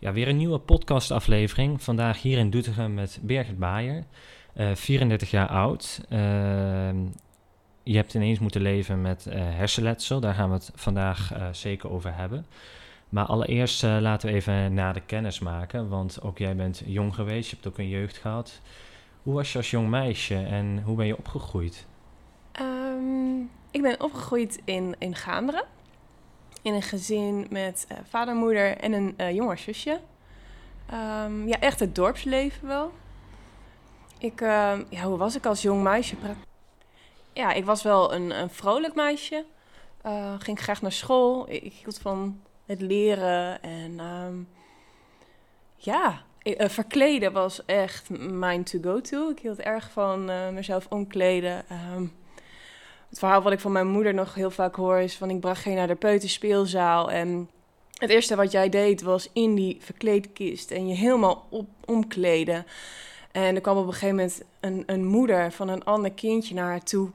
Ja, weer een nieuwe podcastaflevering. Vandaag hier in Doetinchem met Birgit Baaier, uh, 34 jaar oud. Uh, je hebt ineens moeten leven met uh, hersenletsel. Daar gaan we het vandaag uh, zeker over hebben. Maar allereerst laten we even na de kennis maken. Want ook jij bent jong geweest, je hebt ook een jeugd gehad. Hoe was je als jong meisje en hoe ben je opgegroeid? Um, ik ben opgegroeid in, in Gaanderen. In een gezin met uh, vader, moeder en een uh, jonger zusje. Um, ja, echt het dorpsleven wel. Ik, uh, ja, hoe was ik als jong meisje? Ja, ik was wel een, een vrolijk meisje. Uh, ging graag naar school. Ik, hield van het leren. En um, ja, verkleden was echt mijn to-go-to. Ik hield erg van mezelf omkleden. Het verhaal wat ik van mijn moeder nog heel vaak hoor is van... ik bracht geen naar de peuterspeelzaal en... Het eerste wat jij deed was in die verkleedkist en je helemaal op, omkleden. En er kwam op een gegeven moment een, een moeder van een ander kindje naar haar toe.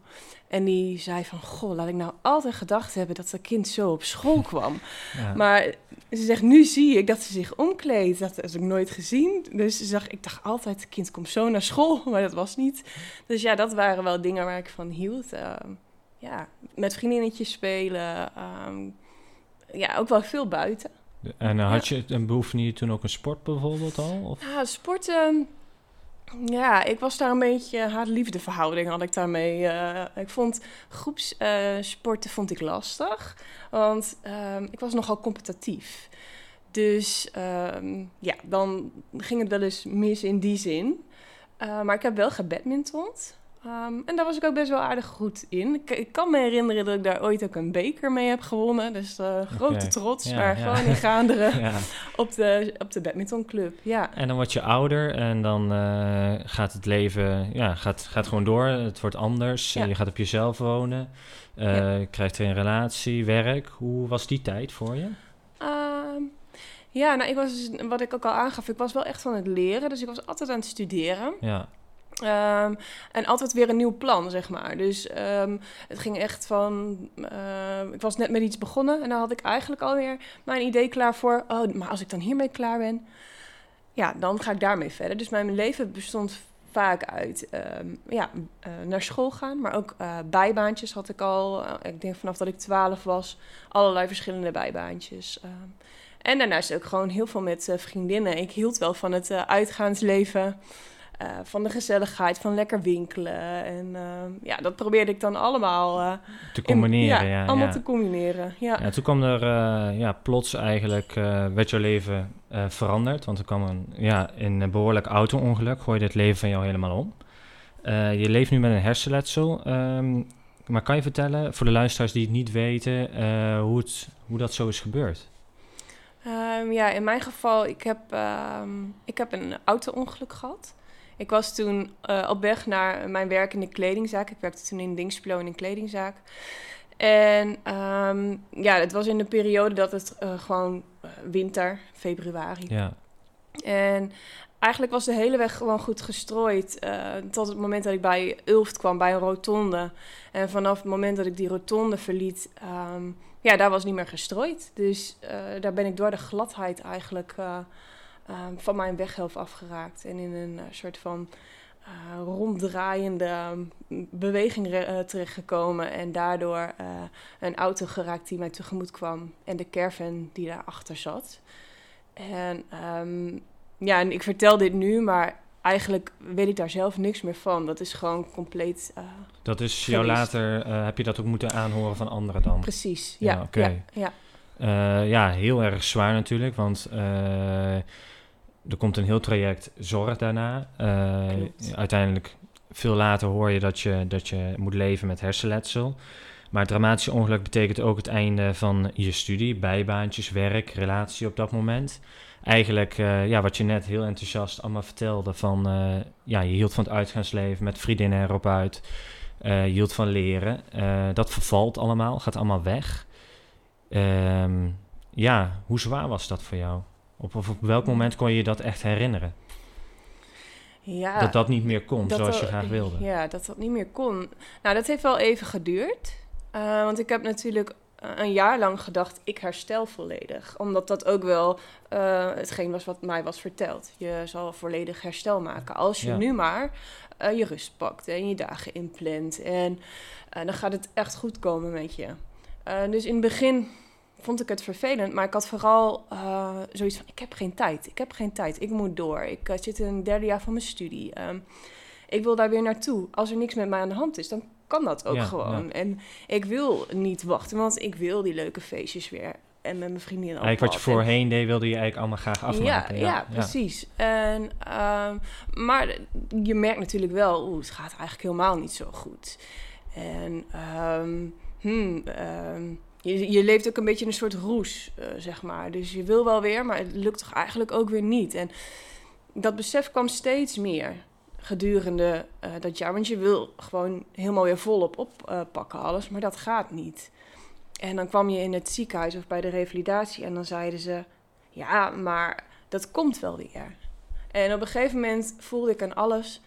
En die zei van, goh, laat ik nou altijd gedacht hebben dat dat kind zo op school kwam. Ja. Maar ze zegt, nu zie ik dat ze zich omkleedt. Dat heb ik nooit gezien. Dus ze zegt, ik dacht altijd, het kind komt zo naar school. Maar dat was niet. Dus ja, dat waren wel dingen waar ik van hield. Uh, ja, met vriendinnetjes spelen. Um, ja, ook wel veel buiten. En uh, had je een behoefte toen ook een sport bijvoorbeeld al? Of? Ja, sporten... Ja, ik was daar een beetje haat-liefde verhouding had ik daarmee. Uh, ik vond groepssporten uh, vond ik lastig, want um, ik was nogal competitief. Dus um, ja, dan ging het wel eens mis in die zin. Maar ik heb wel gebadmintond. Um, en daar was ik ook best wel aardig goed in. Ik, ik, kan me herinneren dat ik daar ooit ook een beker mee heb gewonnen. Dus uh, grote okay. trots, ja, maar ja. gewoon in Gaanderen ja. op, de, op de badmintonclub. Ja. En dan word je ouder en dan uh, gaat het leven ja, gaat, gaat gewoon door. Het wordt anders. Je gaat op jezelf wonen. Uh, je krijgt een relatie, werk. Hoe was die tijd voor je? Um, ja, nou, ik was, wat ik ook al aangaf, ik was wel echt van het leren. Dus ik was altijd aan het studeren. Ja. Um, en altijd weer een nieuw plan, zeg maar. Dus um, het ging echt van... Uh, ik was net met iets begonnen en dan had ik eigenlijk alweer mijn idee klaar voor... oh, maar als ik dan hiermee klaar ben, ja, dan ga ik daarmee verder. Dus mijn leven bestond vaak uit ja, uh, naar school gaan, maar ook uh, bijbaantjes had ik al. Uh, ik denk vanaf dat ik 12 was, allerlei verschillende bijbaantjes. en daarnaast ook gewoon heel veel met vriendinnen. Ik hield wel van het uitgaansleven. Uh, van de gezelligheid, van lekker winkelen. En uh, ja, dat probeerde ik dan allemaal uh, te combineren. In, ja, ja, allemaal ja. te combineren. Ja. ja, toen kwam er ja, plots eigenlijk werd jouw leven veranderd. Want er kwam een, ja, in een behoorlijk auto-ongeluk, gooide het leven van jou helemaal om. je leeft nu met een hersenletsel. Um, maar kan je vertellen, voor de luisteraars die het niet weten, hoe, het, hoe dat zo is gebeurd? Um, ja, in mijn geval, ik heb, um, ik heb een auto-ongeluk gehad. Ik was toen uh, op weg naar mijn werk in de kledingzaak. Ik werkte toen in Dingsplo in een kledingzaak. En um, ja, het was in de periode dat het uh, gewoon uh, winter, februari. Ja. En eigenlijk was de hele weg gewoon goed gestrooid. tot het moment dat ik bij Ulft kwam, bij een rotonde. En vanaf het moment dat ik die rotonde verliet, um, ja, daar was niet meer gestrooid. Dus daar ben ik door de gladheid eigenlijk uh, van mijn weghelft afgeraakt. En in een uh, soort van uh, ronddraaiende um, beweging terechtgekomen. En daardoor een auto geraakt die mij tegemoet kwam. En de caravan die daarachter zat. En um, ja, en ik vertel dit nu, maar eigenlijk weet ik daar zelf niks meer van. Dat is gewoon compleet. Uh, dat is jou later, uh, heb je dat ook moeten aanhoren van anderen dan? Precies, ja. ja Oké. Okay. Ja, ja. Uh, ja, heel erg zwaar natuurlijk, want er komt een heel traject zorg daarna. uiteindelijk, veel later hoor je dat, je dat je moet leven met hersenletsel. Maar het dramatische ongeluk betekent ook het einde van je studie, bijbaantjes, werk, relatie op dat moment eigenlijk, uh, ja, wat je net heel enthousiast allemaal vertelde, van uh, ja, je hield van het uitgaansleven met vriendinnen erop uit, je hield van leren. dat vervalt allemaal, gaat allemaal weg. Um, ja, hoe zwaar was dat voor jou? Op, of op welk moment kon je je dat echt herinneren? Ja, dat dat niet meer kon zoals je graag wilde. Ja, dat dat niet meer kon. Nou, dat heeft wel even geduurd. want ik heb natuurlijk een jaar lang gedacht, ik herstel volledig. Omdat dat ook wel uh, hetgeen was wat mij was verteld. Je zal volledig herstel maken. Als je nu maar uh, je rust pakt en je dagen inplant. En dan gaat het echt goed komen met je. dus in het begin vond ik het vervelend. Maar ik had vooral zoiets van, ik heb geen tijd. Ik heb geen tijd. Ik moet door. Ik zit in het derde jaar van mijn studie. Um, ik wil daar weer naartoe. Als er niks met mij aan de hand is, dan kan dat ook gewoon. En ik wil niet wachten, want ik wil die leuke feestjes weer. En met mijn vriendinnen Eigenlijk wat je voorheen deed, wilde je eigenlijk allemaal graag afmaken. Ja, ja, ja precies. En, um, maar je merkt natuurlijk wel, oeh, het gaat eigenlijk helemaal niet zo goed. En um, hmm, um, je, je leeft ook een beetje in een soort roes, uh, zeg maar. Dus je wil wel weer, maar het lukt toch eigenlijk ook weer niet. En dat besef kwam steeds meer gedurende uh, dat jaar. Want je wil gewoon helemaal weer volop oppakken alles, maar dat gaat niet. En dan kwam je in het ziekenhuis of bij de revalidatie en dan zeiden ze... Ja, maar dat komt wel weer. En op een gegeven moment voelde ik aan alles...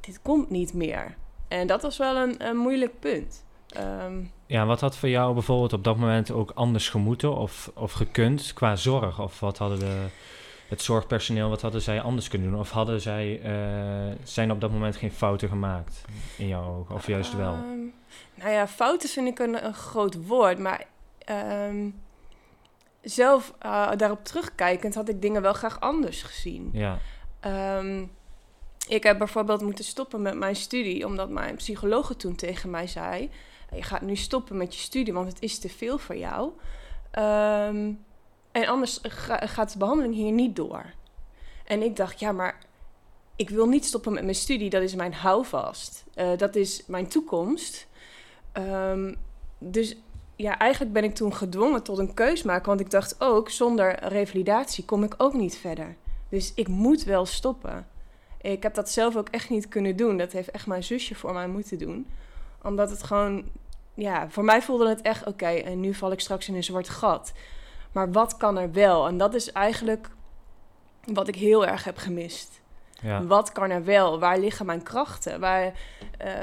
Dit komt niet meer. En dat was wel een, een moeilijk punt. Um, ja, wat had voor jou bijvoorbeeld op dat moment ook anders gemoeten of, of gekund qua zorg? Of wat hadden de het zorgpersoneel, wat hadden zij anders kunnen doen? Of hadden zij, uh, zijn op dat moment geen fouten gemaakt in jouw ogen? Of juist wel? Um, nou ja, fouten vind ik een, een groot woord. Maar um, zelf uh, daarop terugkijkend had ik dingen wel graag anders gezien. Ja. Um, ik heb bijvoorbeeld moeten stoppen met mijn studie, omdat mijn psycholoog toen tegen mij zei: Je gaat nu stoppen met je studie, want het is te veel voor jou. Um, en anders gaat de behandeling hier niet door. En ik dacht, ja, maar ik wil niet stoppen met mijn studie. Dat is mijn houvast. Uh, dat is mijn toekomst. Um, dus ja, eigenlijk ben ik toen gedwongen tot een keus maken. Want ik dacht ook, zonder revalidatie kom ik ook niet verder. Dus ik moet wel stoppen. Ik heb dat zelf ook echt niet kunnen doen. Dat heeft echt mijn zusje voor mij moeten doen. Omdat het gewoon, ja, voor mij voelde het echt oké. en nu val ik straks in een zwart gat. Maar wat kan er wel? En dat is eigenlijk wat ik heel erg heb gemist. Ja. Wat kan er wel? Waar liggen mijn krachten? Waar,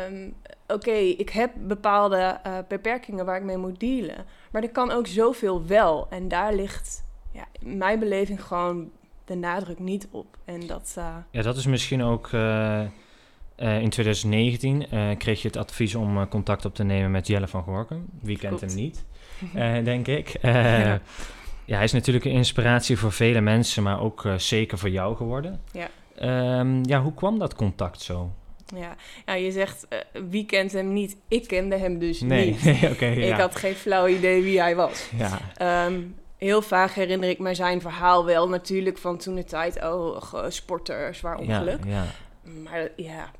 um, oké, ik heb bepaalde uh, beperkingen waar ik mee moet dealen. Maar er kan ook zoveel wel. En daar ligt ja, in mijn beleving gewoon de nadruk niet op. En dat, uh... Ja, dat is misschien ook... Uh, in 2019 kreeg je het advies om contact op te nemen met Jelle van Gorkum. Wie kent hem niet, denk ik. Ja. Ja, hij is natuurlijk een inspiratie voor vele mensen, maar ook uh, zeker voor jou geworden. Ja. Um, ja, hoe kwam dat contact zo? Ja, ja je zegt uh, wie kent hem niet? Ik kende hem dus nee. niet. Nee, okay, ik had geen flauw idee wie hij was. Ja. Um, heel vaak herinner ik me zijn verhaal wel natuurlijk van toen de tijd. Oh, sporter, zwaar ongeluk. Ja, ja. Maar ja,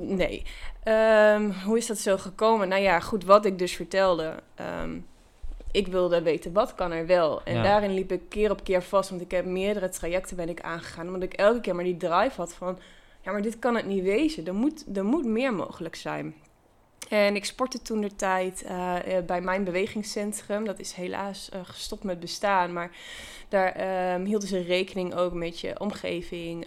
nee. Um, hoe is dat zo gekomen? Nou ja, goed, wat ik dus vertelde. Um, ik wilde weten wat kan er wel. En daarin liep ik keer op keer vast, want ik heb meerdere trajecten ben ik aangegaan. Omdat ik elke keer maar die drive had van, ja, maar dit kan het niet wezen. Er moet, er moet meer mogelijk zijn. En ik sportte toen de tijd uh, bij mijn bewegingscentrum. Dat is helaas uh, gestopt met bestaan. Maar daar um, hielden ze rekening ook met je omgeving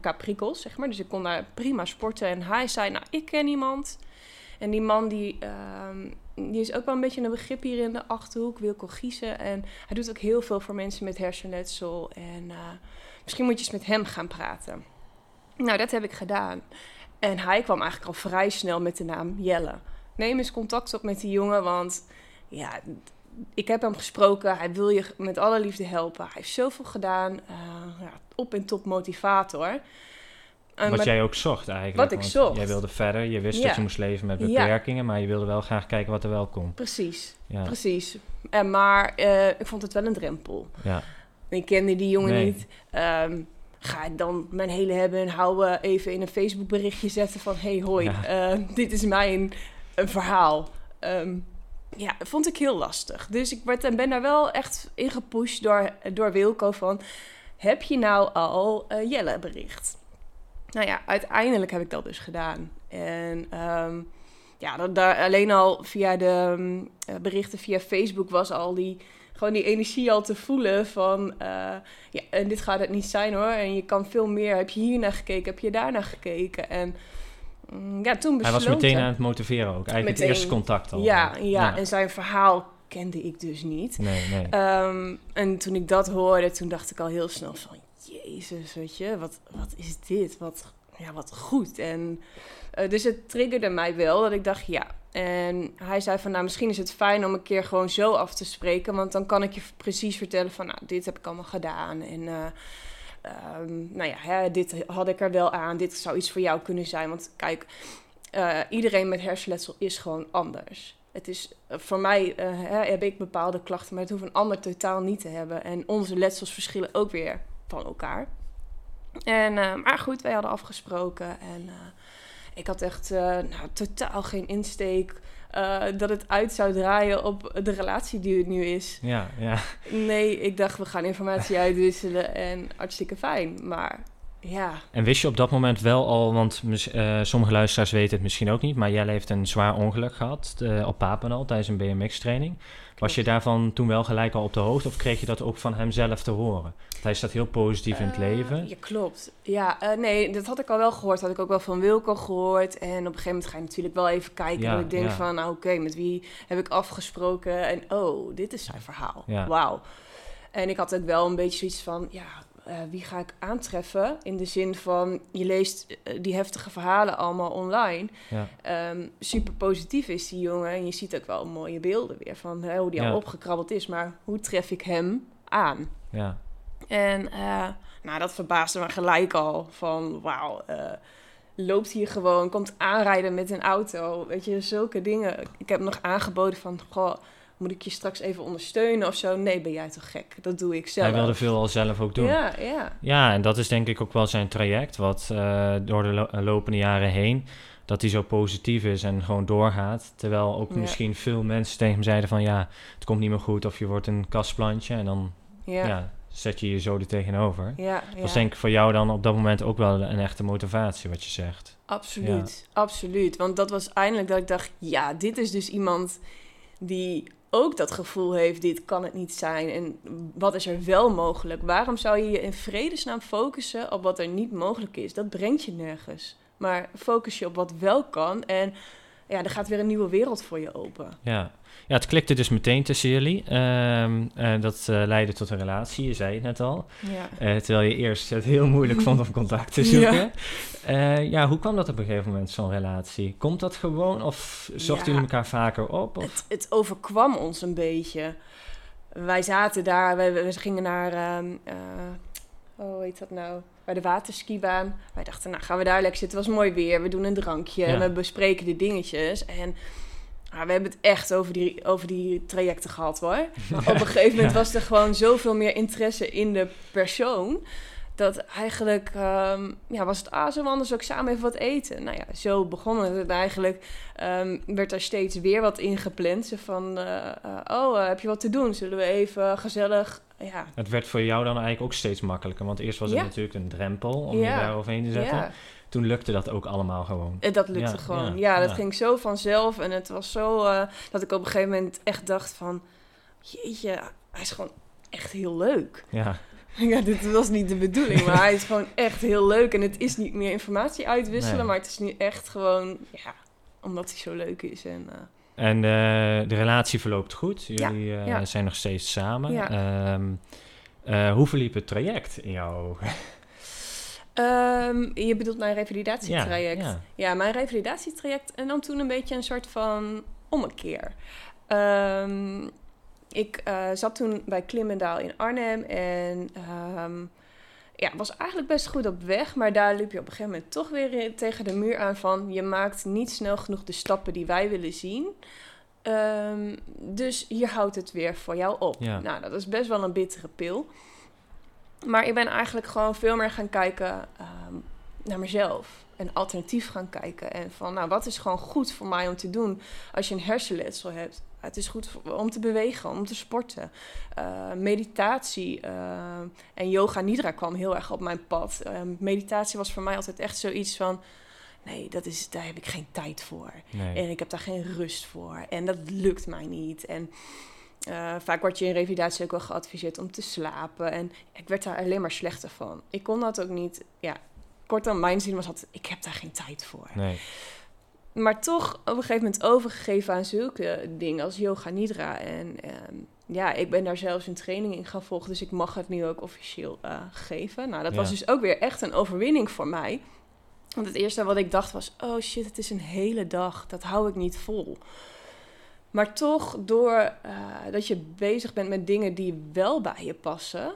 qua prikkels, zeg maar. Dus ik kon daar prima sporten. En hij zei, nou, ik ken iemand. En die man die, um, die is ook wel een beetje een begrip hier in de Achterhoek, Wilco Giezen. En hij doet ook heel veel voor mensen met hersenletsel. En misschien moet je eens met hem gaan praten. Nou, dat heb ik gedaan. En hij kwam eigenlijk al vrij snel met de naam Jelle. Neem eens contact op met die jongen, want ja, ik heb hem gesproken. Hij wil je met alle liefde helpen. Hij heeft zoveel gedaan. Uh, ja, op en top motivator. wat jij ook zocht eigenlijk. Wat ik zocht. Jij wilde verder. Je wist dat je moest leven met beperkingen, maar je wilde wel graag kijken wat er wel kon. Precies, ja. precies. En maar uh, ik vond het wel een drempel. Ja. Ik kende die jongen niet. Um, ga ik dan mijn hele hebben en houden even in een Facebook berichtje zetten van... hey, hoi, uh, dit is mijn een verhaal. Um, ja, vond ik heel lastig. Dus ik werd, en ben daar wel echt in gepusht door, door Wilco van... heb je nou al uh, Jelle bericht? Nou ja, uiteindelijk heb ik dat dus gedaan. En um, ja, daar, alleen al via de um, berichten via Facebook was al die, gewoon die energie al te voelen van... Uh, ja, en dit gaat het niet zijn hoor. En je kan veel meer. Heb je hier naar gekeken? Heb je daar naar gekeken? En Mm, Ja, toen Hij was besloten. meteen aan het motiveren ook. Eigenlijk Meteen. het eerste contact al. Ja, ja, en zijn verhaal kende ik dus niet. Nee, nee. Ehm, en toen ik dat hoorde, toen dacht ik al heel snel van... Jezus, weet je, wat, wat is dit? Wat, ja, wat goed. En, eh, dus het triggerde mij wel dat ik dacht, ja. En hij zei van, nou, misschien is het fijn om een keer gewoon zo af te spreken. Want dan kan ik je precies vertellen van, nou, dit heb ik allemaal gedaan. En eh, ehm, nou ja, dit had ik er wel aan. Dit zou iets voor jou kunnen zijn. Want kijk, eh, iedereen met hersenletsel is gewoon anders. Het is, voor mij heb ik bepaalde klachten, maar het hoeft een ander totaal niet te hebben. En onze letsels verschillen ook weer van elkaar. En, eh, maar goed, wij hadden afgesproken en eh, ik had echt eh, nou, totaal geen insteek dat het uit zou draaien op de relatie die het nu is. Ja, ja. Nee, ik dacht we gaan informatie uitwisselen en hartstikke fijn. Maar ja, En wist je op dat moment wel al, want sommige luisteraars weten het misschien ook niet, maar jij heeft een zwaar ongeluk gehad eh, op Papendal tijdens een BMX-training. Was je daarvan toen wel gelijk al op de hoogte of kreeg je dat ook van hem zelf te horen? Want hij staat heel positief in het Eh, leven. Ja, klopt. Ja, eh, nee, dat had ik al wel gehoord. Had ik ook wel van Wilco gehoord. En op een gegeven moment ga je natuurlijk wel even kijken. Ja, dat ik denk ja. van, nou oké, met wie heb ik afgesproken? En oh, dit is zijn verhaal. Wauw. En ik had ook wel een beetje zoiets van, ja, eh, wie ga ik aantreffen? In de zin van, je leest eh, die heftige verhalen allemaal online. Ja, Ehm, super positief is die jongen. En je ziet ook wel mooie beelden weer van hè, hoe die Ja. al opgekrabbeld is. Maar hoe tref ik hem aan? ja, En eh, nou, dat verbaasde me gelijk al. Van wauw, loopt hier gewoon, komt aanrijden met een auto. Weet je, zulke dingen. Ik heb nog aangeboden van, goh, moet ik je straks even ondersteunen of zo? Nee, ben jij toch gek? Dat doe ik zelf. hij wilde veel al zelf ook doen. Ja, ja. Ja, en dat is denk ik ook wel zijn traject, wat eh, door de lo- lopende jaren heen, dat hij zo positief is en gewoon doorgaat. Terwijl ook Ja. misschien veel mensen tegen hem zeiden van ja, het komt niet meer goed of je wordt een kastplantje en dan Ja, ja. ja, zet je je zo er tegenover. ja, Dat was denk ik voor jou dan op dat moment ook wel een echte motivatie wat je zegt. Absoluut, absoluut. Want dat was eindelijk dat ik dacht, ja, dit is dus iemand die ook dat gevoel heeft, dit kan het niet zijn. En wat is er wel mogelijk? Waarom zou je je in vredesnaam focussen op wat er niet mogelijk is? Dat brengt je nergens. Maar focus je op wat wel kan en ja, er gaat weer een nieuwe wereld voor je open. Ja, ja het klikte dus meteen tussen jullie. Eh, dat eh, leidde tot een relatie, je zei het net al. Ja. Eh, terwijl je eerst het heel moeilijk vond om contact te zoeken. Ja. ja, hoe kwam dat op een gegeven moment, zo'n relatie? Komt dat gewoon of zochten Ja. jullie elkaar vaker op? Of? Het, het overkwam ons een beetje. Wij zaten daar, we, gingen naar, ehm eh, oh, hoe heet dat nou? Bij de waterskibaan. Wij dachten, nou gaan we daar lekker zitten. Het was mooi weer. We doen een drankje Ja. en we bespreken de dingetjes. En ah, we hebben het echt over die, over die trajecten gehad hoor. Maar op een gegeven moment Ja. was er gewoon zoveel meer interesse in de persoon. Dat eigenlijk ehm, ja, was het, ah, we anders ook samen even wat eten? Nou ja, zo begon het eigenlijk. Ehm, werd er steeds weer wat ingepland. Zo van, eh, eh, oh, eh, heb je wat te doen? Zullen we even gezellig, ja... Het werd voor jou dan eigenlijk ook steeds makkelijker. Want eerst was het Ja. natuurlijk een drempel om Ja. je daar overheen te zetten. Toen lukte dat ook allemaal gewoon. en dat lukte gewoon. ja, dat ging zo vanzelf. En het was zo eh, dat ik op een gegeven moment echt dacht van... Jeetje, hij is gewoon echt heel leuk. Ja, Ja, dit was niet de bedoeling, maar hij is gewoon echt heel leuk. En het is niet meer informatie uitwisselen, Nee. maar het is nu echt gewoon, ja, omdat hij zo leuk is. En, eh, En eh, de relatie verloopt goed. Jullie eh, ja. zijn nog steeds samen. Ja. Ehm, eh, hoe verliep het traject in jouw ogen? Ehm, je bedoelt mijn revalidatietraject? Ja, Ja, mijn revalidatietraject en dan toen een beetje een soort van ommekeer. Ehm, ik zat toen bij Klimmendaal in Arnhem en ja, was eigenlijk best goed op weg. Maar daar liep je op een gegeven moment toch weer tegen de muur aan van... je maakt niet snel genoeg de stappen die wij willen zien. Ehm, dus hier houdt het weer voor jou op. Ja. Nou, dat is best wel een bittere pil. Maar ik ben eigenlijk gewoon veel meer gaan kijken ehm, naar mezelf. En alternatief gaan kijken. En van, nou, wat is gewoon goed voor mij om te doen als je een hersenletsel hebt? Het is goed om te bewegen, om te sporten. Eh, meditatie eh, en yoga nidra kwam heel erg op mijn pad. Eh, meditatie was voor mij altijd echt zoiets van... Nee, dat is, daar heb ik geen tijd voor. Nee. En ik heb daar geen rust voor. En dat lukt mij niet. En eh, vaak word je in revalidatie ook wel geadviseerd om te slapen. En ik werd daar alleen maar slechter van. Ik kon dat ook niet. Ja, kortom, mijn zin was altijd, ik heb daar geen tijd voor. Nee. Maar toch op een gegeven moment overgegeven aan zulke dingen als yoga nidra. En ehm, ja, ik ben daar zelfs een training in gaan volgen, dus ik mag het nu ook officieel eh, geven. Nou, dat was dus ook weer echt een overwinning voor mij. Want het eerste wat ik dacht was, oh shit, het is een hele dag, dat hou ik niet vol. Maar toch, door eh, dat je bezig bent met dingen die wel bij je passen...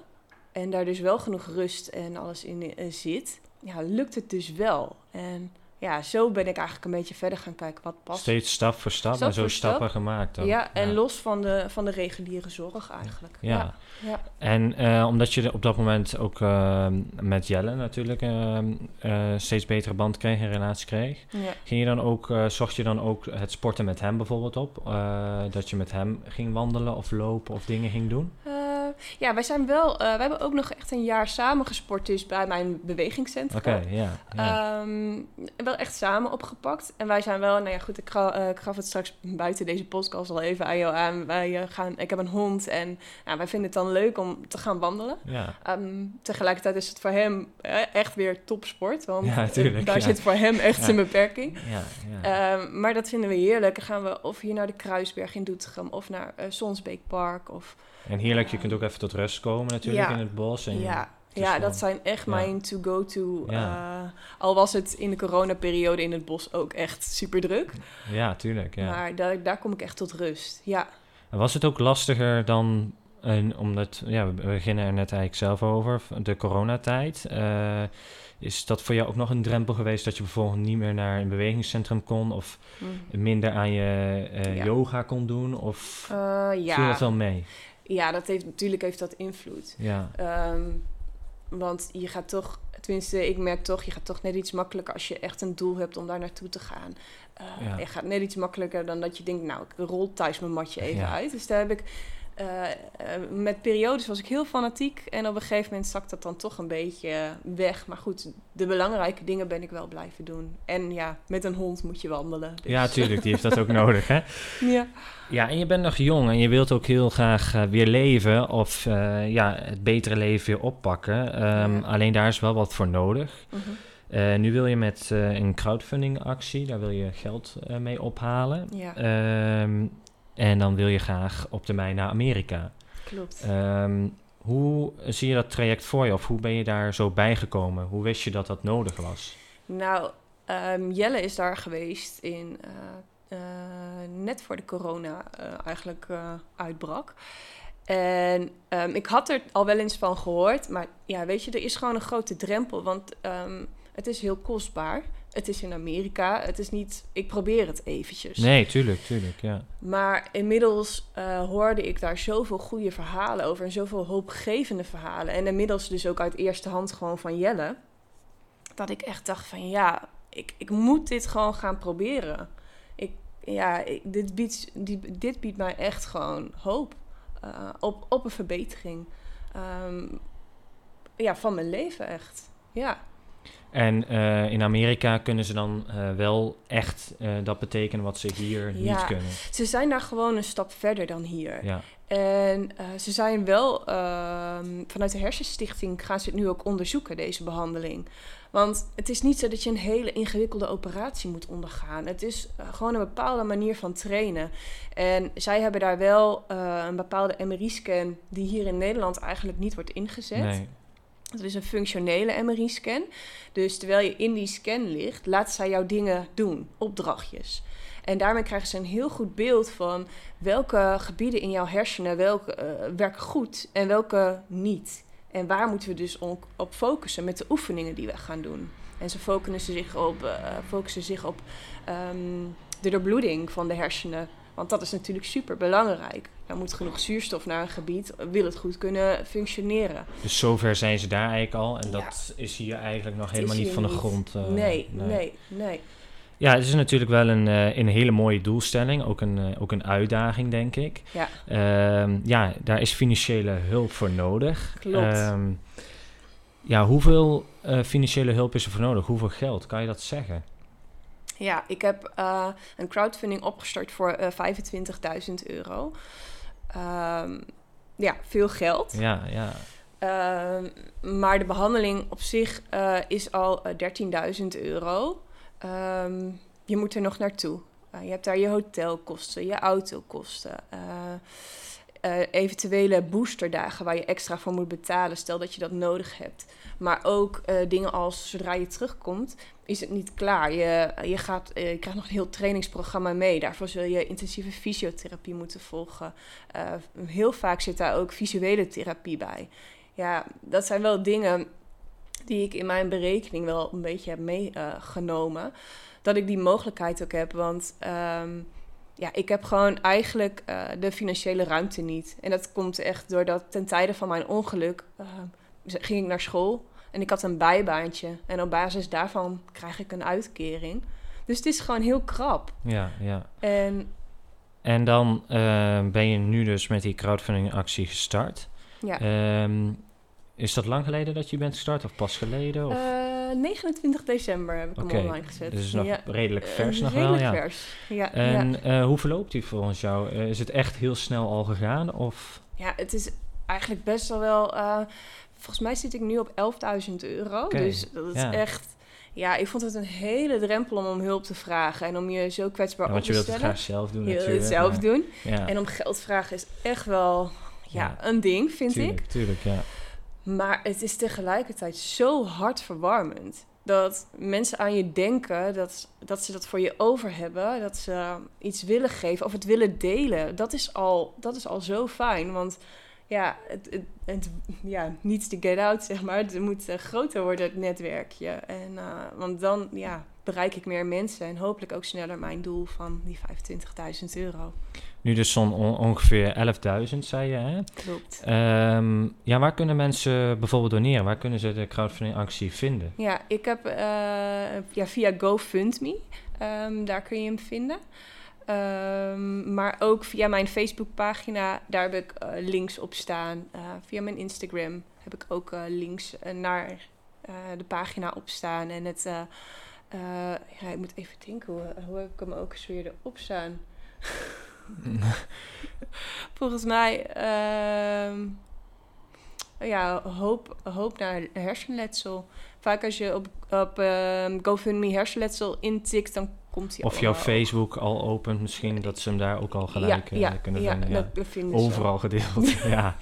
en daar dus wel genoeg rust en alles in eh, zit, ja, lukt het dus wel. En ja, zo ben ik eigenlijk een beetje verder gaan kijken wat past. Steeds stap voor stap, Stap en zo stap. stappen gemaakt. ook. Ja, en los van de, van de reguliere zorg eigenlijk. Ja. ja. ja. En eh, omdat je op dat moment ook eh, met Jelle natuurlijk eh, steeds betere band kreeg en relatie kreeg, ging je dan ook, eh, zocht je dan ook het sporten met hem bijvoorbeeld op? Dat je met hem ging wandelen of lopen of dingen ging doen? Ja, wij zijn wel... eh, wij hebben ook nog echt een jaar samen gesport dus bij mijn bewegingscentrum. Oké, ja. Ehm, wel echt samen opgepakt. En wij zijn wel, nou ja, goed, ik, eh, ik gaf het straks buiten deze podcast al even aan jou aan. Wij eh, gaan, ik heb een hond en nou, wij vinden het dan leuk om te gaan wandelen. ja. Ehm, tegelijkertijd is het voor hem echt weer topsport. Want Ja, tuurlijk, daar ja. zit voor hem echt zijn beperking. Ja, ja. Ehm, maar dat vinden we heerlijk. Dan gaan we of hier naar de Kruisberg in Doetinchem of naar eh Sonsbeekpark. Of, en heerlijk, je kunt ook even tot rust komen natuurlijk Ja. in het bos. En ja, ja dat zijn echt ja. mijn to-go-to. Eh, al was het in de coronaperiode in het bos ook echt super druk. ja, tuurlijk. Ja. Maar daar, daar kom ik echt tot rust. Ja. En Was het ook lastiger dan, en omdat, ja, we beginnen er net eigenlijk zelf over, de coronatijd. Eh, is dat voor jou ook nog een drempel geweest dat je bijvoorbeeld niet meer naar een bewegingscentrum kon of Hm. minder aan je eh, Ja. yoga kon doen? Of viel ja. dat wel mee? Ja, dat heeft natuurlijk heeft dat invloed. Ja, Ehm, want je gaat toch, tenminste, ik merk toch, je gaat toch net iets makkelijker als je echt een doel hebt om daar naartoe te gaan. Eh, Ja. Je gaat net iets makkelijker dan dat je denkt, nou, ik rol thuis mijn matje even Ja. uit. Dus daar heb ik, eh, eh, met periodes was ik heel fanatiek en op een gegeven moment zakt dat dan toch een beetje weg. Maar goed, de belangrijke dingen ben ik wel blijven doen. En ja, met een hond moet je wandelen. dus- ja, tuurlijk, die heeft dat ook nodig, hè? ja. Ja, en je bent nog jong en je wilt ook heel graag eh, weer leven of ja, het betere leven weer oppakken. Ehm, Ja. Alleen daar is wel wat voor nodig. Mhm. Nu wil je met een crowdfunding actie, daar wil je geld mee ophalen. Ja, Ehm, en dan wil je graag op termijn naar Amerika. klopt. Ehm, hoe zie je dat traject voor je of hoe ben je daar zo bijgekomen? Hoe wist je dat dat nodig was? Nou, ehm, Jelle is daar geweest in, eh, eh, net voor de corona eh, eigenlijk uitbrak. En ehm, ik had er al wel eens van gehoord, maar ja, weet je, er is gewoon een grote drempel, want het is heel kostbaar. Het is in Amerika, het is niet, ik probeer het eventjes. Nee, tuurlijk, tuurlijk, ja. Maar inmiddels eh, hoorde ik daar zoveel goede verhalen over en zoveel hoopgevende verhalen. En inmiddels dus ook uit eerste hand gewoon van Jelle. Dat ik echt dacht van ja, ik, ik moet dit gewoon gaan proberen. Ik, ja, ik, dit, biedt, die, dit biedt mij echt gewoon hoop eh, op, op een verbetering Ehm, ja, van mijn leven echt. Ja. En eh, in Amerika kunnen ze dan eh, wel echt eh, dat betekenen wat ze hier niet kunnen. Ze zijn daar gewoon een stap verder dan hier. Ja, En ze zijn wel, ehm, vanuit de Hersenstichting gaan ze het nu ook onderzoeken, deze behandeling. Want het is niet zo dat je een hele ingewikkelde operatie moet ondergaan. Het is gewoon een bepaalde manier van trainen. En zij hebben daar wel een bepaalde MRI-scan die hier in Nederland eigenlijk niet wordt ingezet. nee. Dat is een functionele MRI-scan. Dus terwijl je in die scan ligt, laat zij jouw dingen doen, opdrachtjes. En daarmee krijgen ze een heel goed beeld van welke gebieden in jouw hersenen welke, eh, werken goed en welke niet. En waar moeten we dus op focussen met de oefeningen die we gaan doen. En ze focussen zich op, eh, focussen zich op ehm, de doorbloeding van de hersenen. Want dat is natuurlijk super belangrijk. Er moet genoeg zuurstof naar een gebied, wil het goed kunnen functioneren. Dus zover zijn ze daar eigenlijk al. En Ja. dat is hier eigenlijk nog helemaal niet van de niet. grond. eh, nee, nee, nee. Ja, het is natuurlijk wel een, eh, een hele mooie doelstelling. Ook een, eh, ook een uitdaging, denk ik. Ja. Ehm, ja, daar is financiële hulp voor nodig. Klopt. Ehm, ja, hoeveel financiële hulp is er voor nodig? Hoeveel geld? Kan je dat zeggen? Ja, ik heb eh, een crowdfunding opgestart voor eh 25.000 euro. Ehm, ja, veel geld. Ja, ja. Ehm, maar de behandeling op zich eh, is al eh, 13.000 euro. Ehm, je moet er nog naartoe. Je hebt daar je hotelkosten, je autokosten. Eh, eventuele boosterdagen waar je extra voor moet betalen, stel dat je dat nodig hebt. Maar ook eh, dingen als zodra je terugkomt, is het niet klaar. Je, je, gaat, eh, je krijgt nog een heel trainingsprogramma mee. Daarvoor zul je intensieve fysiotherapie moeten volgen. Heel vaak zit daar ook visuele therapie bij. Ja, dat zijn wel dingen die ik in mijn berekening wel een beetje heb meegenomen. dat ik die mogelijkheid ook heb. Want ehm, ja, ik heb gewoon eigenlijk eh, de financiële ruimte niet. En dat komt echt doordat ten tijde van mijn ongeluk eh, ging ik naar school. En ik had een bijbaantje. En op basis daarvan krijg ik een uitkering. Dus het is gewoon heel krap. Ja, ja. En En dan eh, ben je nu dus met die crowdfunding actie gestart. ja, Ehm, is dat lang geleden dat je bent gestart of pas geleden? Of? Eh, 29 december heb ik hem online gezet. dus is nog ja. redelijk Eh, vers nog wel, redelijk ja. vers. Ja, En ja. eh, hoe verloopt die volgens jou? Eh, is het echt heel snel al gegaan? Of? ja, het is eigenlijk best wel wel... eh, volgens mij zit ik nu op 11.000 euro. Dus dat is ja. echt... Ja, ik vond het een hele drempel om om hulp te vragen. En om je zo kwetsbaar Ja, op want je te wilt het stellen. graag zelf doen Je wil natuurlijk. het zelf maar- doen. Ja, En om geld vragen is echt wel ja, Ja. een ding, vind ik. tuurlijk, tuurlijk, ja. Maar het is tegelijkertijd zo hartverwarmend. Dat mensen aan je denken, dat, dat ze dat voor je over hebben. Dat ze iets willen geven of het willen delen. Dat is al, dat is al zo fijn. Want ja, het, ja, niets to get out, zeg maar. Het moet groter worden, het netwerkje. En, eh, want dan ja, bereik ik meer mensen. En hopelijk ook sneller mijn doel van die 25.000 euro. Nu dus zo'n on- ongeveer 11.000, zei je, hè? Klopt. Ehm, ja, waar kunnen mensen bijvoorbeeld doneren? Waar kunnen ze de crowdfunding actie vinden? Ja, ik heb eh, ja, via GoFundMe, ehm, daar kun je hem vinden. Ehm, maar ook via mijn Facebookpagina, daar heb ik eh, links op staan. Eh, via mijn Instagram heb ik ook links naar de pagina op staan. En het, eh, ja, ik moet even denken, hoe, hoe heb ik hem ook eens weer erop staan? Volgens mij, ehm, ja, hoop, hoop naar hersenletsel. Vaak als je op, op ehm, GoFundMe hersenletsel intikt, dan komt hij Of jouw Facebook al opent misschien, dat ze hem daar ook al gelijk eh, kunnen ja, vinden. Ja. dat vinden ze. Overal gedeeld, ja.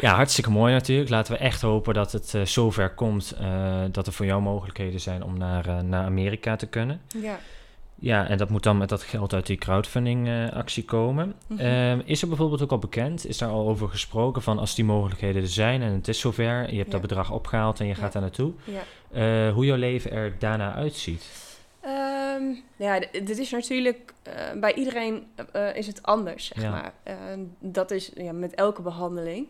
Ja, hartstikke mooi natuurlijk. Laten we echt hopen dat het eh, zover komt eh, dat er voor jou mogelijkheden zijn om naar, eh, naar Amerika te kunnen. Ja. Ja, en dat moet dan met dat geld uit die crowdfunding eh, actie komen. Mhm. Ehm, is er bijvoorbeeld ook al bekend, is daar al over gesproken van als die mogelijkheden er zijn en het is zover, je hebt dat bedrag opgehaald en je Ja. gaat daar naartoe, ja. hoe jouw leven er daarna uitziet? Ehm, ja, dit is natuurlijk eh, bij iedereen eh, is het anders, zeg Ja. maar. Eh, dat is ja, met elke behandeling.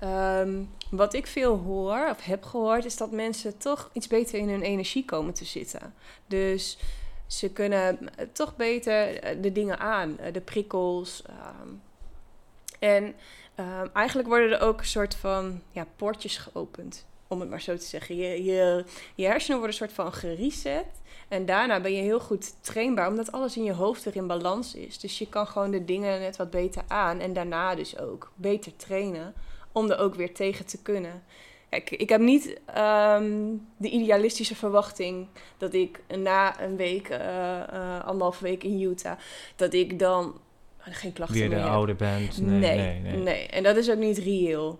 Ehm, wat ik veel hoor, of heb gehoord, is dat mensen toch iets beter in hun energie komen te zitten. Dus ze kunnen eh, toch beter de dingen aan, de prikkels. ehm. en ehm, eigenlijk worden er ook een soort van ja, poortjes geopend, om het maar zo te zeggen. Je, je, je hersenen worden een soort van gereset. En daarna ben je heel goed trainbaar, omdat alles in je hoofd weer in balans is. Dus je kan gewoon de dingen net wat beter aan. En daarna dus ook beter trainen, om er ook weer tegen te kunnen. Kijk, ik heb niet ehm, de idealistische verwachting dat ik na een week, eh anderhalf week in Utah, dat ik dan geen klachten Weer de meer heb. oude band? Nee Nee, nee, nee. En dat is ook niet reëel.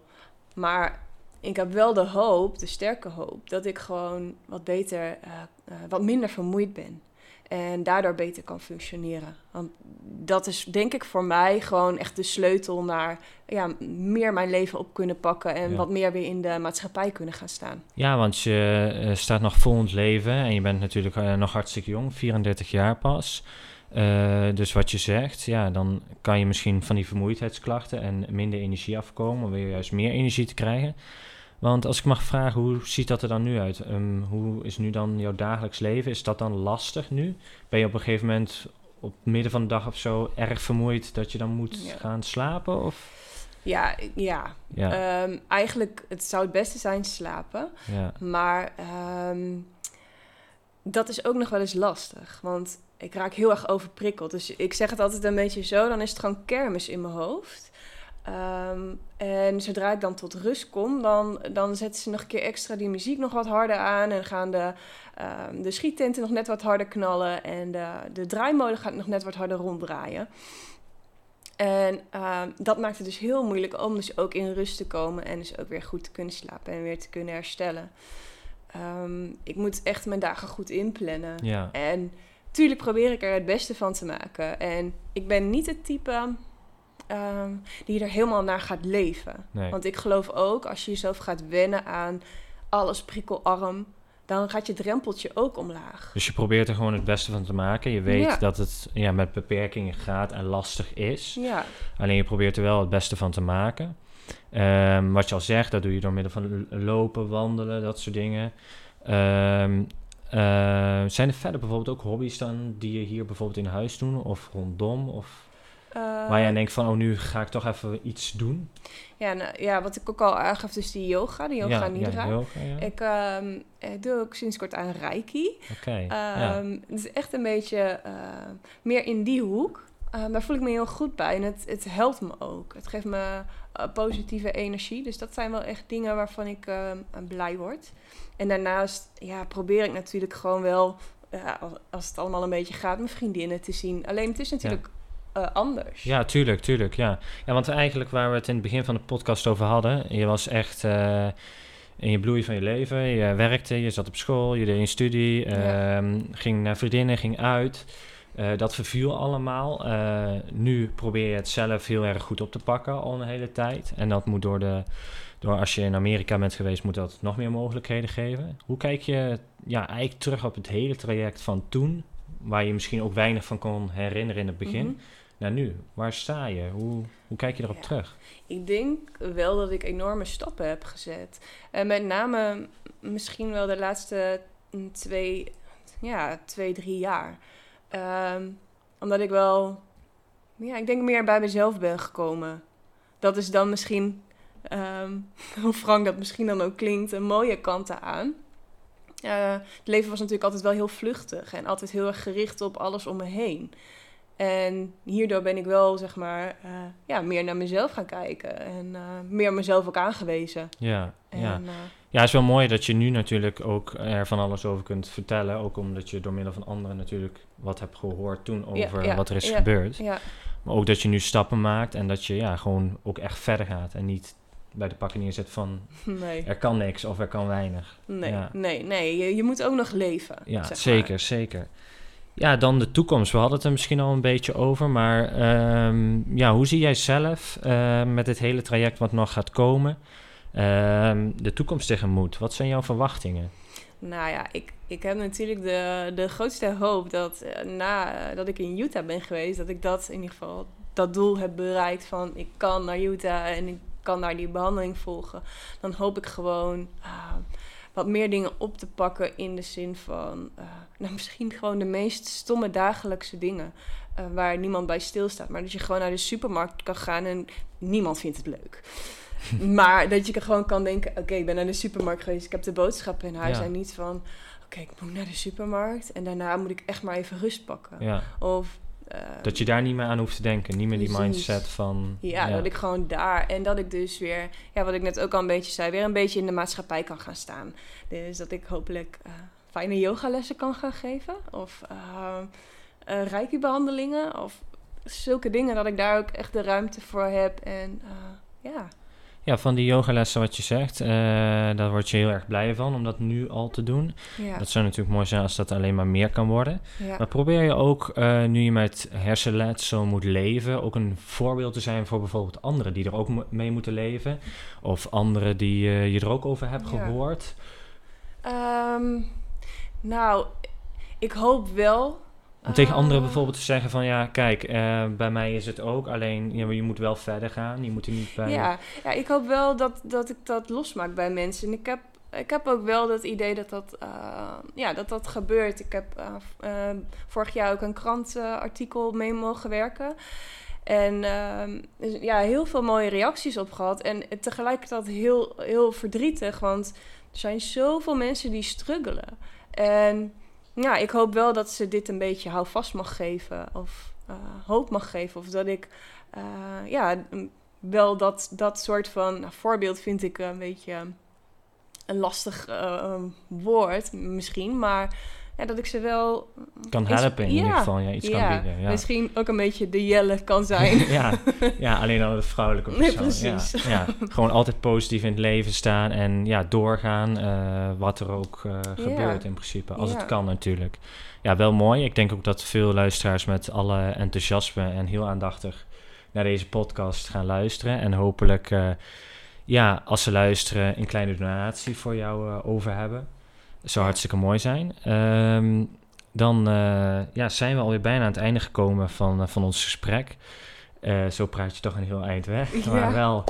Maar ik heb wel de hoop, de sterke hoop, dat ik gewoon wat beter, eh, eh, wat minder vermoeid ben. En daardoor beter kan functioneren. Want dat is denk ik voor mij gewoon echt de sleutel naar ja, meer mijn leven op kunnen pakken. En Ja. wat meer weer in de maatschappij kunnen gaan staan. Ja, want je eh, staat nog vol in het leven en je bent natuurlijk nog hartstikke jong, 34 jaar pas. Dus wat je zegt, ja, dan kan je misschien van die vermoeidheidsklachten en minder energie afkomen, om weer juist meer energie te krijgen. Want als ik mag vragen, hoe ziet dat er dan nu uit? Ehm, hoe is nu dan jouw dagelijks leven? Is dat dan lastig nu? Ben je op een gegeven moment op het midden van de dag of zo erg vermoeid dat je dan moet Ja. gaan slapen? Of? Ja, ja. Ja, Ehm, eigenlijk, het zou het beste zijn slapen. ja, Maar ehm, dat is ook nog wel eens lastig. Want ik raak heel erg overprikkeld. Dus ik zeg het altijd een beetje zo. Dan is het gewoon kermis in mijn hoofd. Ehm, en zodra ik dan tot rust kom, dan, dan zetten ze nog een keer extra die muziek nog wat harder aan. En gaan de, um, de schiettenten nog net wat harder knallen. En de, de draaimolen gaat nog net wat harder ronddraaien. En ehm, dat maakt het dus heel moeilijk om dus ook in rust te komen. En dus ook weer goed te kunnen slapen en weer te kunnen herstellen. ik moet echt mijn dagen goed inplannen. Ja. En tuurlijk probeer ik er het beste van te maken. En ik ben niet het type um, die er helemaal naar gaat leven. Want ik geloof ook, als je jezelf gaat wennen aan alles prikkelarm, dan gaat je drempeltje ook omlaag. Dus je probeert er gewoon het beste van te maken. Je weet dat het ja, met beperkingen gaat en lastig is. Ja. Alleen je probeert er wel het beste van te maken. Um, wat je al zegt, dat doe je door middel van lopen, wandelen, dat soort dingen. Um, uh, zijn er verder bijvoorbeeld ook hobby's dan die je hier bijvoorbeeld in huis doen of rondom? Of waar jij denkt van, oh nu ga ik toch even iets doen? Ja, nou, ja wat ik ook al aangaf, dus die yoga, de yoga ja, nidra. Ja, yoga, ja. Ik, um, ik doe ook sinds kort aan reiki. Oké, okay, um, Het is echt een beetje uh, meer in die hoek. Um, daar voel ik me heel goed bij en het, het helpt me ook. Het geeft me uh, positieve energie. Dus dat zijn wel echt dingen waarvan ik blij word. En daarnaast ja, probeer ik natuurlijk gewoon wel, als het allemaal een beetje gaat, mijn vriendinnen te zien. Alleen het is natuurlijk uh, anders. Ja, tuurlijk, tuurlijk. Ja. ja, want eigenlijk waar we het in het begin van de podcast over hadden, je was echt uh, in je bloei van je leven. Je werkte, je zat op school, je deed een studie, ja. Ehm, ging naar vriendinnen, ging uit. Uh, dat verviel allemaal. nu probeer je het zelf heel erg goed op te pakken al een hele tijd. En dat moet door de door als je in Amerika bent geweest, moet dat nog meer mogelijkheden geven. Hoe kijk je ja, eigenlijk terug op het hele traject van toen, waar je misschien ook weinig van kon herinneren in het begin, mhm naar nu? Waar sta je? Hoe, hoe kijk je erop terug? Ik denk wel dat ik enorme stappen heb gezet. En met name misschien wel de laatste twee, ja, twee drie jaar. Ehm, omdat ik wel, ja, ik denk meer bij mezelf ben gekomen. Dat is dan misschien, um, hoe frank dat misschien dan ook klinkt, een mooie kant aan. Uh, het leven was natuurlijk altijd wel heel vluchtig en altijd heel erg gericht op alles om me heen. En hierdoor ben ik wel, zeg maar, uh, ja, meer naar mezelf gaan kijken. En uh, meer mezelf ook aangewezen. Ja, en, ja. Uh, ja, het is wel mooi dat je nu natuurlijk ook er van alles over kunt vertellen. Ook omdat je door middel van anderen natuurlijk wat hebt gehoord toen over ja, wat er is ja, gebeurd. Ja. Maar ook dat je nu stappen maakt en dat je ja, gewoon ook echt verder gaat. En niet bij de pakken neerzet van nee. er kan niks of er kan weinig. Nee, nee, nee. Je, je moet ook nog leven. Ja, zeker, zeker. Ja, dan de toekomst. We hadden het er misschien al een beetje over. Maar ehm, ja, hoe zie jij zelf uh, met dit hele traject wat nog gaat komen, uh, de toekomst tegemoet? Wat zijn jouw verwachtingen? Nou ja, ik, ik heb natuurlijk de, de grootste hoop dat uh, na dat ik in Utah ben geweest, dat ik dat in ieder geval dat doel heb bereikt van ik kan naar Utah en ik kan daar die behandeling volgen. Dan hoop ik gewoon ah, wat meer dingen op te pakken in de zin van uh, nou, misschien gewoon de meest stomme dagelijkse dingen. Uh, waar niemand bij stilstaat. Maar dat je gewoon naar de supermarkt kan gaan en niemand vindt het leuk. maar dat je gewoon kan denken: oké, ik ben naar de supermarkt geweest, ik heb de boodschappen in huis. En niet van: oké, ik moet naar de supermarkt en daarna moet ik echt maar even rust pakken. Ja. Of Ehm, dat je daar niet meer aan hoeft te denken. Niet meer die mindset van... Ja, dat ik gewoon daar... En dat ik dus weer... Ja, wat ik net ook al een beetje zei... Weer een beetje in de maatschappij kan gaan staan. Dus dat ik hopelijk uh, fijne yogalessen kan gaan geven. Of uh, uh, reiki-behandelingen. Of zulke dingen. Dat ik daar ook echt de ruimte voor heb. En ja... Ja, van die yogalessen wat je zegt, uh, daar word je heel erg blij van om dat nu al te doen. Ja. Dat zou natuurlijk mooi zijn als dat alleen maar meer kan worden. Maar probeer je ook, uh, nu je met hersenletsel moet leven, ook een voorbeeld te zijn voor bijvoorbeeld anderen die er ook mee moeten leven. Of anderen die uh, je er ook over hebt gehoord. Um, nou, ik hoop wel om tegen anderen bijvoorbeeld te zeggen van ja, kijk, uh, bij mij is het ook. Alleen ja, je moet wel verder gaan. Je moet er niet bij. Ja, ja ik hoop wel dat, dat ik dat losmaak bij mensen. En ik heb, ik heb ook wel dat idee dat dat, uh, ja, dat, dat gebeurt. Ik heb uh, vorig jaar ook een krantartikel mee mogen werken. En ehm, dus, ja, heel veel mooie reacties op gehad. En tegelijkertijd heel, heel verdrietig, want er zijn zoveel mensen die struggelen. En ja, ik hoop wel dat ze dit een beetje houvast mag geven. Of uh, hoop mag geven. Of dat ik uh, ja, wel dat, dat soort van nou, voorbeeld vind ik een beetje een lastig uh, woord misschien, maar ja, dat ik ze wel... Kan helpen in ieder geval, ja, iets kan bieden. Ja. Misschien ook een beetje de jelle kan zijn. ja, ja, alleen dan de vrouwelijke persoon. Nee, precies. Ja, gewoon altijd positief in het leven staan en ja, doorgaan uh, wat er ook uh, gebeurt in principe. Als het kan natuurlijk. Ja, wel mooi. Ik denk ook dat veel luisteraars met alle enthousiasme en heel aandachtig naar deze podcast gaan luisteren. En hopelijk, uh, ja, als ze luisteren, een kleine donatie voor jou over hebben zou hartstikke mooi zijn. Um, dan uh, ja, zijn we alweer bijna aan het einde gekomen van, uh, van ons gesprek. Uh, zo praat je toch een heel eind weg. Ja. Maar wel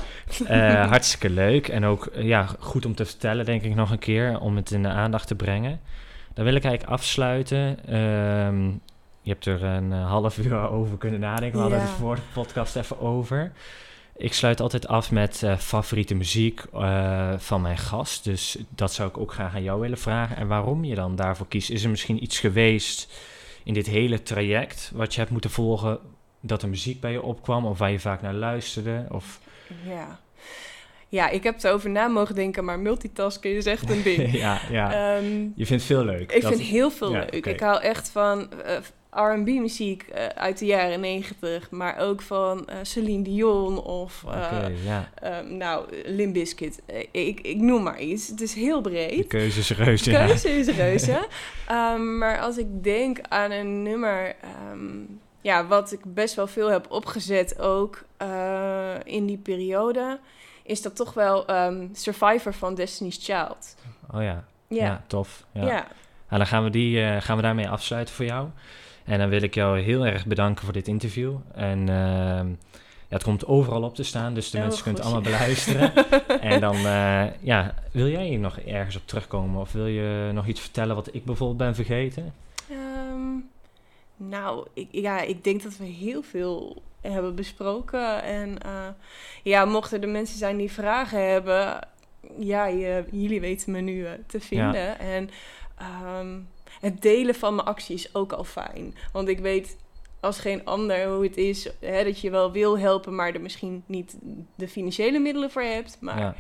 hartstikke leuk. En ook ja, goed om te vertellen, denk ik nog een keer. Om het in de aandacht te brengen. Dan wil ik eigenlijk afsluiten. Um, je hebt er een half uur over kunnen nadenken. We hadden het voor de podcast even over. Ik sluit altijd af met uh, favoriete muziek uh, van mijn gast. Dus dat zou ik ook graag aan jou willen vragen. En waarom je dan daarvoor kiest. Is er misschien iets geweest in dit hele traject wat je hebt moeten volgen dat er muziek bij je opkwam of waar je vaak naar luisterde? Of... Ja. Ja, ik heb erover na mogen denken, maar multitasken is echt een ding. ja, ja. Um, je vindt veel leuk. Ik vind heel veel leuk. Okay. Ik hou echt van uh, R&B-muziek uh, uit de jaren negentig, maar ook van uh, Celine Dion of uh, okay, ja. nou, Limp Bizkit. ik, ik noem maar iets. Het is heel breed. De keuze is reuze. De keuze is reuze. um, maar als ik denk aan een nummer, um, ja, wat ik best wel veel heb opgezet ook in die periode, is dat toch wel Survivor van Destiny's Child. Oh ja. Ja, ja tof. Ja. ja. Nou, dan gaan we, die, gaan we daarmee afsluiten voor jou. En dan wil ik jou heel erg bedanken voor dit interview. En uh, ja, het komt overal op te staan, dus de mensen kunnen het allemaal beluisteren. en dan, uh, ja, wil jij hier nog ergens op terugkomen? Of wil je nog iets vertellen wat ik bijvoorbeeld ben vergeten? Um, nou, ik, ja, ik denk dat we heel veel hebben besproken. En uh, ja, mochten er mensen zijn die vragen hebben, ja, je, jullie weten me nu te vinden. Ja. En um, het delen van mijn actie is ook al fijn. Want ik weet als geen ander hoe het is hè, dat je wel wil helpen, maar er misschien niet de financiële middelen voor hebt. Maar ja.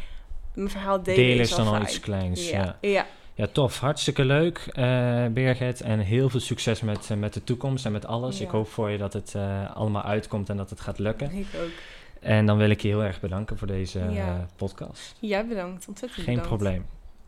mijn verhaal delen, delen is, dan al iets kleins. Ja. ja. ja. tof. Hartstikke leuk, uh, Birgit. En heel veel succes met, uh, met de toekomst en met alles. Ik hoop voor je dat het uh, allemaal uitkomt en dat het gaat lukken. Ik ook. En dan wil ik je heel erg bedanken voor deze podcast. Jij bedankt, ontzettend Geen bedankt. probleem.